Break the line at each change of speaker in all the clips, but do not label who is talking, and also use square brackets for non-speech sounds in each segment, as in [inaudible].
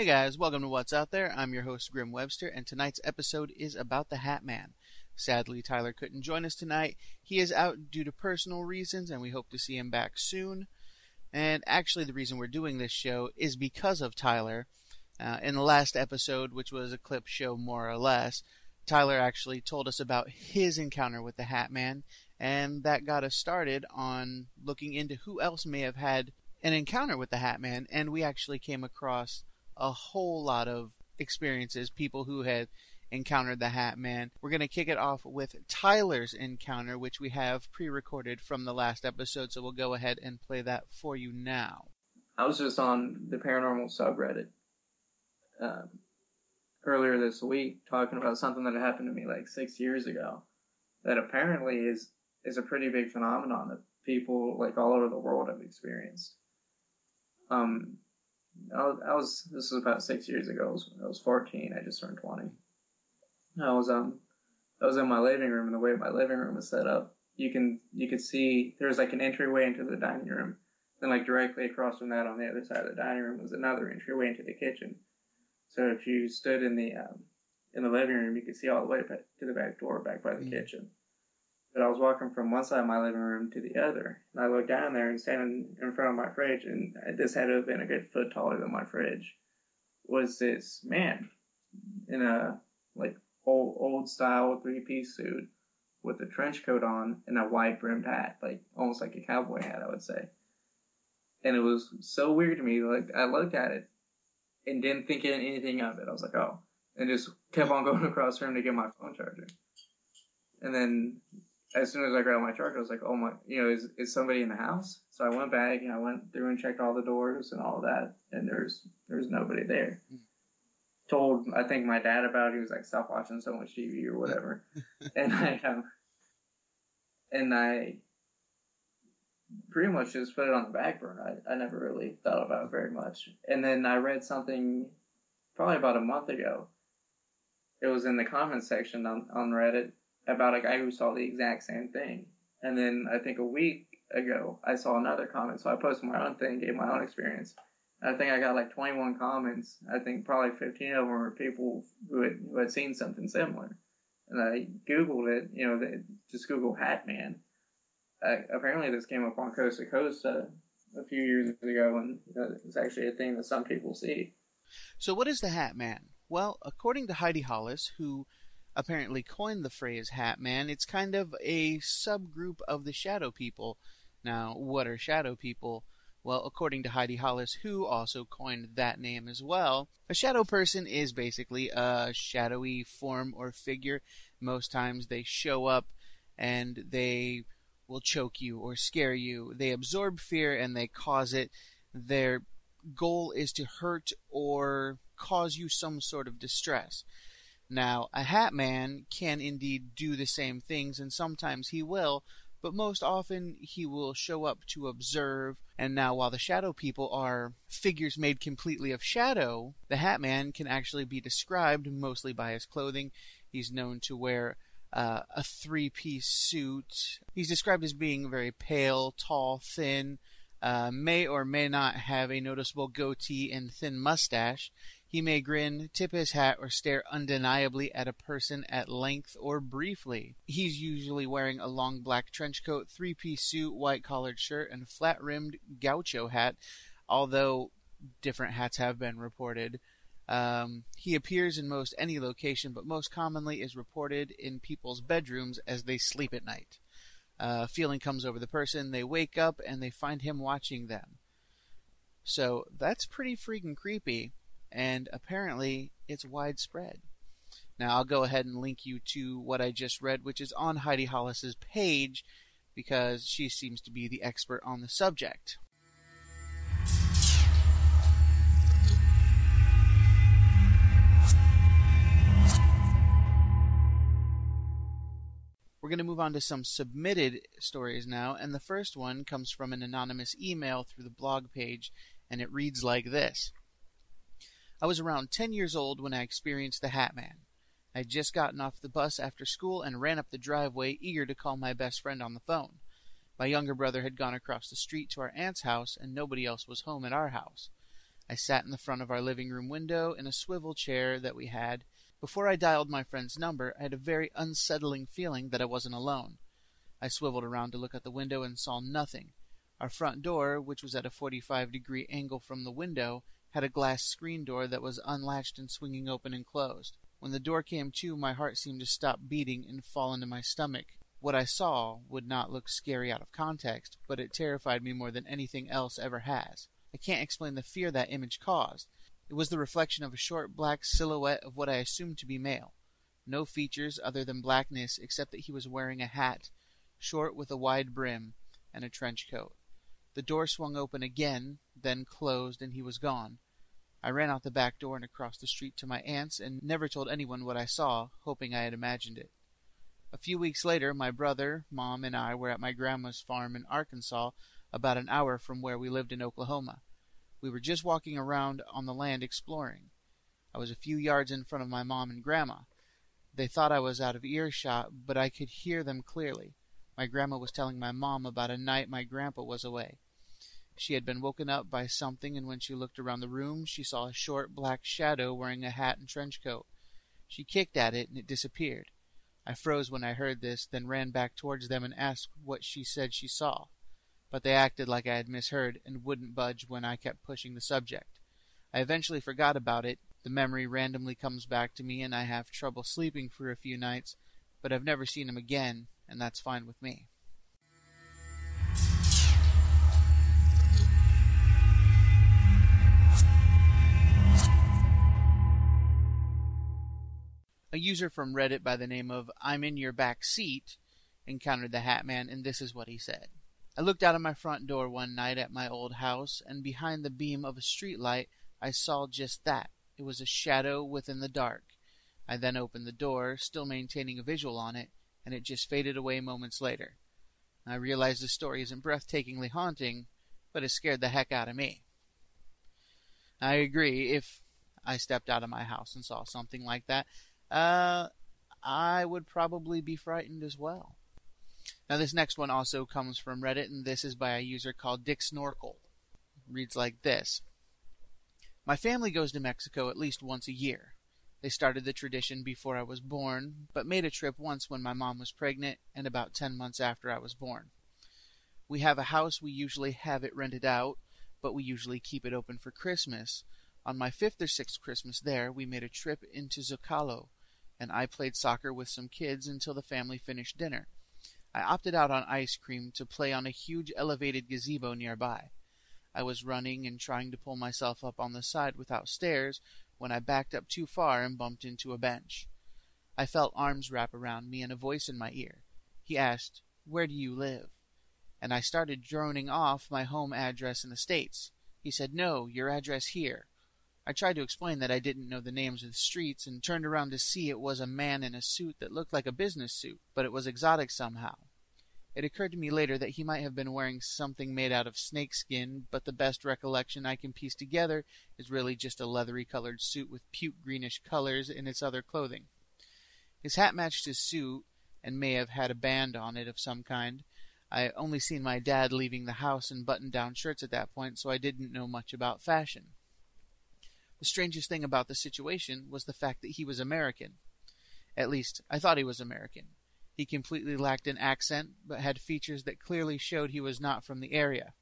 Hey guys, welcome to What's Out There. I'm your host, Grim Webster, and tonight's episode is about the Hat Man. Sadly, Tyler couldn't join us tonight. He is out due to personal reasons, and we hope to see him back soon. And actually, the reason we're doing this show is because of Tyler. Uh, in the last episode, which was a clip show more or less, Tyler actually told us about his encounter with the Hat Man, and that got us started on looking into who else may have had an encounter with the Hat Man, and we actually came across a whole lot of experiences, people who had encountered the Hat Man. We're going to kick it off with Tyler's encounter, which we have pre recorded from the last episode, so we'll go ahead and play that for you now.
I was just on the paranormal subreddit um, earlier this week talking about something that happened to me like six years ago that apparently is is a pretty big phenomenon that people like all over the world have experienced. Um, I was, I was this was about six years ago. I was, I was 14. I just turned 20. I was um I was in my living room, and the way my living room was set up, you can you could see there's like an entryway into the dining room. Then like directly across from that on the other side of the dining room was another entryway into the kitchen. So if you stood in the um, in the living room, you could see all the way back to the back door, back by the mm. kitchen. But I was walking from one side of my living room to the other, and I looked down there and standing in front of my fridge, and this had to have been a good foot taller than my fridge, was this man in a like old old style three piece suit with a trench coat on and a wide brimmed hat, like almost like a cowboy hat, I would say. And it was so weird to me. Like I looked at it and didn't think anything of it. I was like, oh, and just kept on [laughs] going across the room to get my phone charger. And then as soon as I grabbed my charger, I was like, oh my, you know, is, is somebody in the house? So I went back and I went through and checked all the doors and all that, and there's there's nobody there. Mm. Told I think my dad about it. He was like, stop watching so much TV or whatever. [laughs] and I um, and I pretty much just put it on the back burner. I, I never really thought about it very much. And then I read something probably about a month ago. It was in the comments section on, on Reddit about a guy who saw the exact same thing. And then I think a week ago, I saw another comment. So I posted my own thing, gave my own experience. I think I got like 21 comments. I think probably 15 of them were people who had, who had seen something similar. And I Googled it, you know, they, just Google Hat Man. Apparently this came up on Coast to Coast uh, a few years ago, and it's actually a thing that some people see.
So, what is the Hat Man? Well, according to Heidi Hollis, who apparently coined the phrase Hat Man. It's kind of a subgroup of the Shadow People. Now, what are Shadow People? Well, according to Heidi Hollis, who also coined that name as well, a shadow person is basically a shadowy form or figure. Most times they show up and they will choke you or scare you. They absorb fear and they cause it. Their goal is to hurt or cause you some sort of distress. Now, a hat man can indeed do the same things, and sometimes he will, but most often he will show up to observe. And now, while the shadow people are figures made completely of shadow, the Hat Man can actually be described mostly by his clothing. He's known to wear uh, a three piece suit. He's described as being very pale, tall, thin, uh, may or may not have a noticeable goatee and thin mustache. He may grin, tip his hat, or stare undeniably at a person at length or briefly. He's usually wearing a long black trench coat, three piece suit, white collared shirt, and flat rimmed gaucho hat, although different hats have been reported. Um, he appears in most any location, but most commonly is reported in people's bedrooms as they sleep at night. Uh, feeling comes over the person, they wake up and they find him watching them. So that's pretty freaking creepy and apparently it's widespread. Now, I'll go ahead and link you to what I just read, which is on Heidi Hollis's page, because she seems to be the expert on the subject. We're going to move on to some submitted stories now, and the first one comes from an anonymous email through the blog page, and it reads like this I was around 10 years old when I experienced the Hat Man. I had just gotten off the bus after school and ran up the driveway, eager to call my best friend on the phone. My younger brother had gone across the street to our aunt's house, and nobody else was home at our house. I sat in the front of our living room window in a swivel chair that we had. Before I dialed my friend's number, I had a very unsettling feeling that I wasn't alone. I swiveled around to look at the window and saw nothing. Our front door, which was at a 45 degree angle from the window, had a glass screen door that was unlatched and swinging open and closed. When the door came to, my heart seemed to stop beating and fall into my stomach. What I saw would not look scary out of context, but it terrified me more than anything else ever has. I can't explain the fear that image caused. It was the reflection of a short black silhouette of what I assumed to be male. No features other than blackness except that he was wearing a hat, short with a wide brim, and a trench coat. The door swung open again, then closed, and he was gone. I ran out the back door and across the street to my aunt's and never told anyone what I saw, hoping I had imagined it. A few weeks later, my brother, mom, and I were at my grandma's farm in Arkansas about an hour from where we lived in Oklahoma. We were just walking around on the land exploring. I was a few yards in front of my mom and grandma. They thought I was out of earshot, but I could hear them clearly. My grandma was telling my mom about a night my grandpa was away. She had been woken up by something, and when she looked around the room, she saw a short black shadow wearing a hat and trench coat. She kicked at it, and it disappeared. I froze when I heard this, then ran back towards them and asked what she said she saw but they acted like I had misheard and wouldn't budge when I kept pushing the subject. I eventually forgot about it. The memory randomly comes back to me, and I have trouble sleeping for a few nights, but I've never seen him again, and that's fine with me. A user from Reddit by the name of I'm in your back seat encountered the Hat Man, and this is what he said. I looked out of my front door one night at my old house, and behind the beam of a street light I saw just that. It was a shadow within the dark. I then opened the door, still maintaining a visual on it, and it just faded away moments later. I realized the story isn't breathtakingly haunting, but it scared the heck out of me. I agree. If I stepped out of my house and saw something like that, uh, I would probably be frightened as well. Now, this next one also comes from Reddit, and this is by a user called Dick Snorkel. It reads like this My family goes to Mexico at least once a year. They started the tradition before I was born, but made a trip once when my mom was pregnant and about 10 months after I was born. We have a house, we usually have it rented out, but we usually keep it open for Christmas. On my fifth or sixth Christmas there, we made a trip into Zocalo, and I played soccer with some kids until the family finished dinner. I opted out on ice cream to play on a huge elevated gazebo nearby. I was running and trying to pull myself up on the side without stairs when I backed up too far and bumped into a bench. I felt arms wrap around me and a voice in my ear. He asked, Where do you live? And I started droning off my home address in the States. He said, No, your address here. I tried to explain that I didn't know the names of the streets and turned around to see it was a man in a suit that looked like a business suit, but it was exotic somehow. It occurred to me later that he might have been wearing something made out of snakeskin, but the best recollection I can piece together is really just a leathery colored suit with puke greenish colors in its other clothing. His hat matched his suit and may have had a band on it of some kind. I only seen my dad leaving the house in button down shirts at that point, so I didn't know much about fashion. The strangest thing about the situation was the fact that he was American. At least, I thought he was American. He completely lacked an accent, but had features that clearly showed he was not from the area.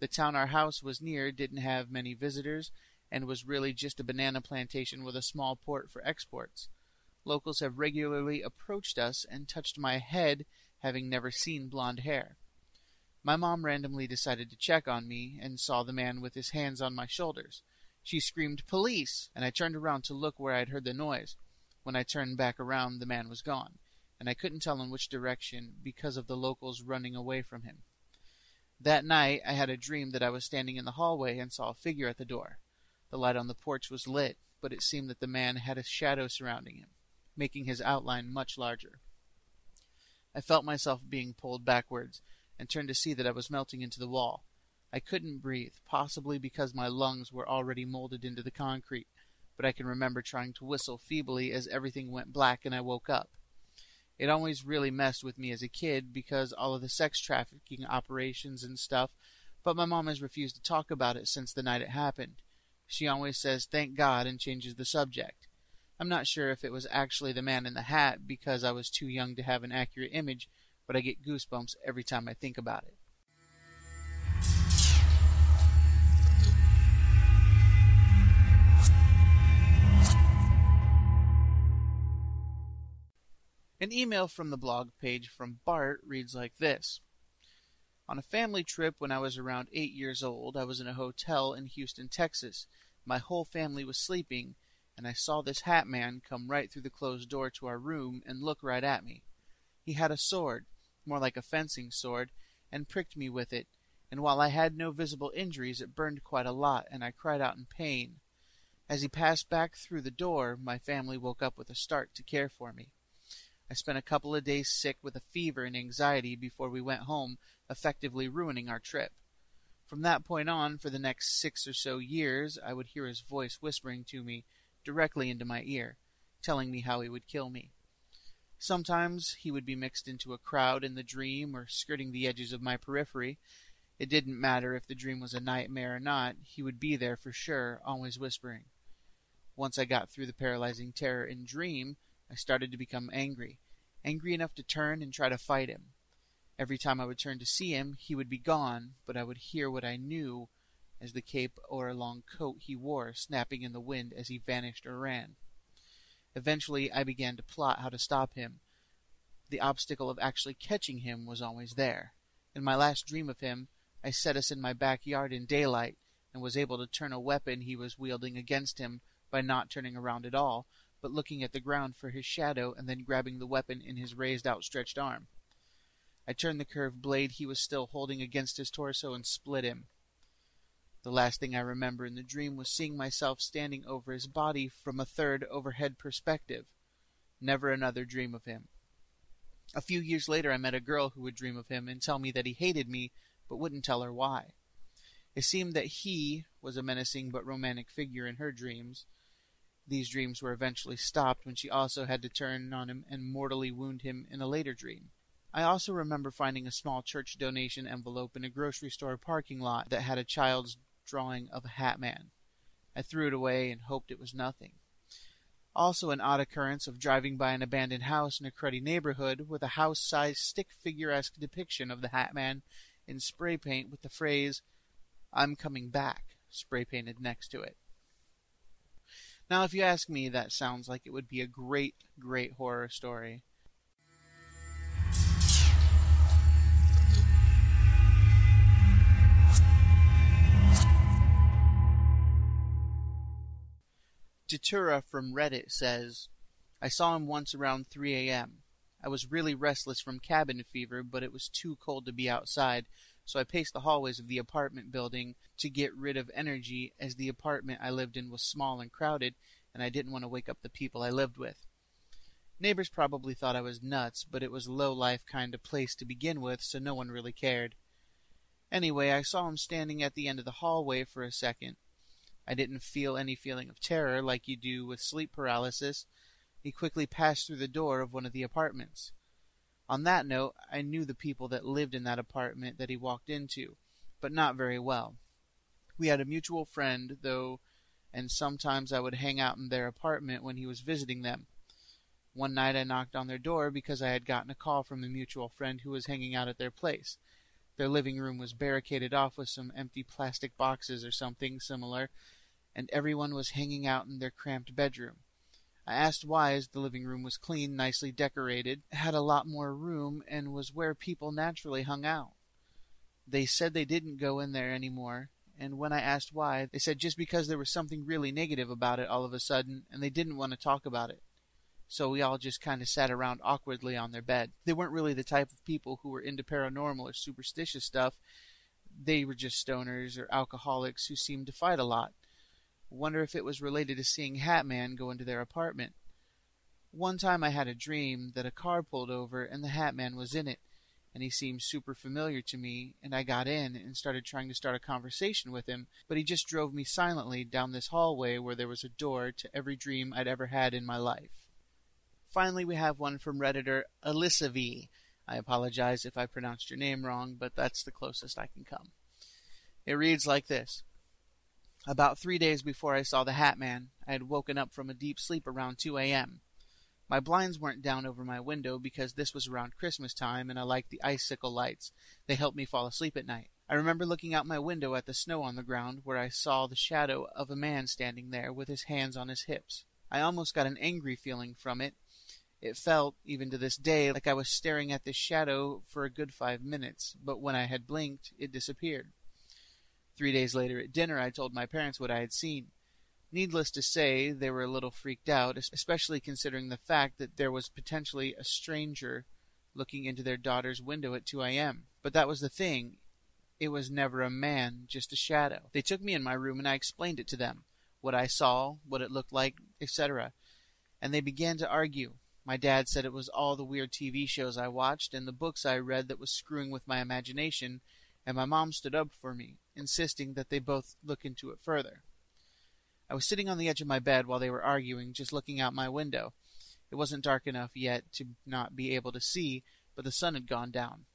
The town our house was near didn't have many visitors, and was really just a banana plantation with a small port for exports. Locals have regularly approached us and touched my head, having never seen blond hair. My mom randomly decided to check on me and saw the man with his hands on my shoulders. She screamed, Police! and I turned around to look where I had heard the noise. When I turned back around, the man was gone, and I couldn't tell in which direction because of the locals running away from him. That night, I had a dream that I was standing in the hallway and saw a figure at the door. The light on the porch was lit, but it seemed that the man had a shadow surrounding him, making his outline much larger. I felt myself being pulled backwards, and turned to see that I was melting into the wall. I couldn't breathe, possibly because my lungs were already molded into the concrete, but I can remember trying to whistle feebly as everything went black and I woke up. It always really messed with me as a kid because all of the sex trafficking operations and stuff, but my mom has refused to talk about it since the night it happened. She always says thank God and changes the subject. I'm not sure if it was actually the man in the hat because I was too young to have an accurate image, but I get goosebumps every time I think about it. An email from the blog page from Bart reads like this On a family trip when I was around eight years old, I was in a hotel in Houston, Texas. My whole family was sleeping, and I saw this hat man come right through the closed door to our room and look right at me. He had a sword, more like a fencing sword, and pricked me with it, and while I had no visible injuries, it burned quite a lot, and I cried out in pain. As he passed back through the door, my family woke up with a start to care for me. I spent a couple of days sick with a fever and anxiety before we went home, effectively ruining our trip. From that point on, for the next six or so years, I would hear his voice whispering to me directly into my ear, telling me how he would kill me. Sometimes he would be mixed into a crowd in the dream or skirting the edges of my periphery. It didn't matter if the dream was a nightmare or not, he would be there for sure, always whispering. Once I got through the paralyzing terror in dream, I started to become angry, angry enough to turn and try to fight him. Every time I would turn to see him, he would be gone, but I would hear what I knew as the cape or long coat he wore snapping in the wind as he vanished or ran. Eventually, I began to plot how to stop him. The obstacle of actually catching him was always there. In my last dream of him, I set us in my backyard in daylight and was able to turn a weapon he was wielding against him by not turning around at all, but looking at the ground for his shadow and then grabbing the weapon in his raised outstretched arm. I turned the curved blade he was still holding against his torso and split him. The last thing I remember in the dream was seeing myself standing over his body from a third overhead perspective. Never another dream of him. A few years later, I met a girl who would dream of him and tell me that he hated me, but wouldn't tell her why. It seemed that he was a menacing but romantic figure in her dreams, these dreams were eventually stopped when she also had to turn on him and mortally wound him in a later dream. I also remember finding a small church donation envelope in a grocery store parking lot that had a child's drawing of a hat man. I threw it away and hoped it was nothing. Also, an odd occurrence of driving by an abandoned house in a cruddy neighborhood with a house sized stick figure esque depiction of the Hat Man in spray paint with the phrase, I'm coming back, spray painted next to it. Now, if you ask me, that sounds like it would be a great, great horror story. Datura from Reddit says, I saw him once around 3 a.m. I was really restless from cabin fever, but it was too cold to be outside, so I paced the hallways of the apartment building to get rid of energy as the apartment I lived in was small and crowded, and I didn't want to wake up the people I lived with. Neighbors probably thought I was nuts, but it was a low life kind of place to begin with, so no one really cared. Anyway, I saw him standing at the end of the hallway for a second. I didn't feel any feeling of terror like you do with sleep paralysis. He quickly passed through the door of one of the apartments. On that note, I knew the people that lived in that apartment that he walked into, but not very well. We had a mutual friend, though, and sometimes I would hang out in their apartment when he was visiting them. One night I knocked on their door because I had gotten a call from a mutual friend who was hanging out at their place. Their living room was barricaded off with some empty plastic boxes or something similar, and everyone was hanging out in their cramped bedroom. I asked why, as the living room was clean, nicely decorated, had a lot more room, and was where people naturally hung out. They said they didn't go in there anymore, and when I asked why, they said just because there was something really negative about it all of a sudden, and they didn't want to talk about it. So we all just kind of sat around awkwardly on their bed. They weren't really the type of people who were into paranormal or superstitious stuff. They were just stoners or alcoholics who seemed to fight a lot. Wonder if it was related to seeing Hatman go into their apartment. One time I had a dream that a car pulled over and the Hatman was in it, and he seemed super familiar to me, and I got in and started trying to start a conversation with him, but he just drove me silently down this hallway where there was a door to every dream I'd ever had in my life. Finally, we have one from Redditor Alyssa V. I apologize if I pronounced your name wrong, but that's the closest I can come. It reads like this About three days before I saw the Hat Man, I had woken up from a deep sleep around 2 a.m. My blinds weren't down over my window because this was around Christmas time and I liked the icicle lights. They helped me fall asleep at night. I remember looking out my window at the snow on the ground where I saw the shadow of a man standing there with his hands on his hips. I almost got an angry feeling from it. It felt, even to this day, like I was staring at this shadow for a good five minutes, but when I had blinked, it disappeared. Three days later at dinner, I told my parents what I had seen. Needless to say, they were a little freaked out, especially considering the fact that there was potentially a stranger looking into their daughter's window at 2 a.m. But that was the thing. It was never a man, just a shadow. They took me in my room and I explained it to them what I saw, what it looked like, etc. And they began to argue. My dad said it was all the weird TV shows I watched and the books I read that was screwing with my imagination, and my mom stood up for me, insisting that they both look into it further. I was sitting on the edge of my bed while they were arguing, just looking out my window. It wasn't dark enough yet to not be able to see, but the sun had gone down.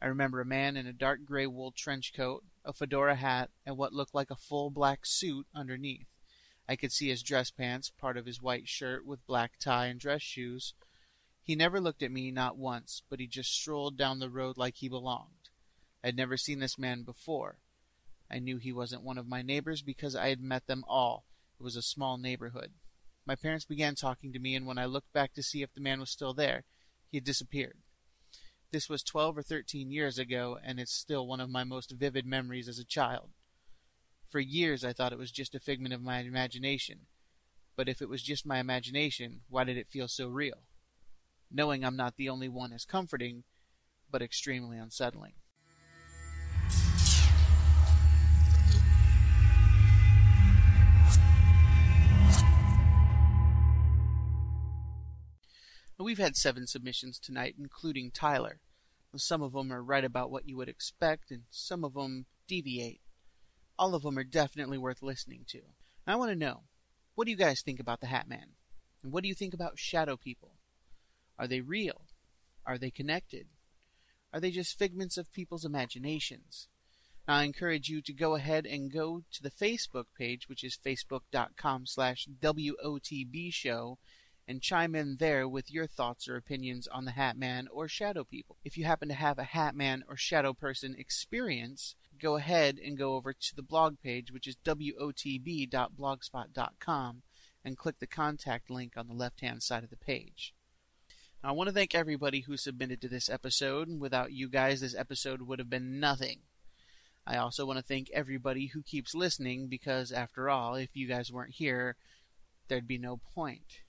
I remember a man in a dark gray wool trench coat, a fedora hat, and what looked like a full black suit underneath. I could see his dress pants, part of his white shirt with black tie and dress shoes. He never looked at me, not once, but he just strolled down the road like he belonged. I had never seen this man before. I knew he wasn't one of my neighbors because I had met them all, it was a small neighborhood. My parents began talking to me, and when I looked back to see if the man was still there, he had disappeared. This was 12 or 13 years ago, and it's still one of my most vivid memories as a child. For years I thought it was just a figment of my imagination. But if it was just my imagination, why did it feel so real? Knowing I'm not the only one is comforting, but extremely unsettling. We've had seven submissions tonight, including Tyler. Some of them are right about what you would expect, and some of them deviate. All of them are definitely worth listening to. I want to know, what do you guys think about the Hat Man? And what do you think about shadow people? Are they real? Are they connected? Are they just figments of people's imaginations? Now, I encourage you to go ahead and go to the Facebook page, which is facebook.com slash WOTB show, and chime in there with your thoughts or opinions on the Hat Man or Shadow People. If you happen to have a Hat Man or Shadow Person experience, go ahead and go over to the blog page, which is wotb.blogspot.com, and click the contact link on the left hand side of the page. Now, I want to thank everybody who submitted to this episode. Without you guys, this episode would have been nothing. I also want to thank everybody who keeps listening because, after all, if you guys weren't here, there'd be no point.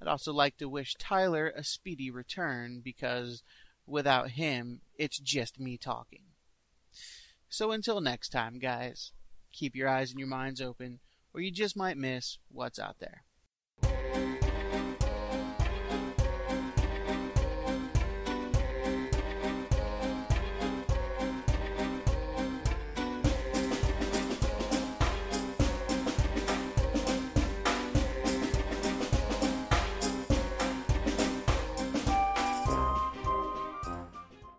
I'd also like to wish Tyler a speedy return because without him, it's just me talking. So until next time, guys, keep your eyes and your minds open, or you just might miss what's out there.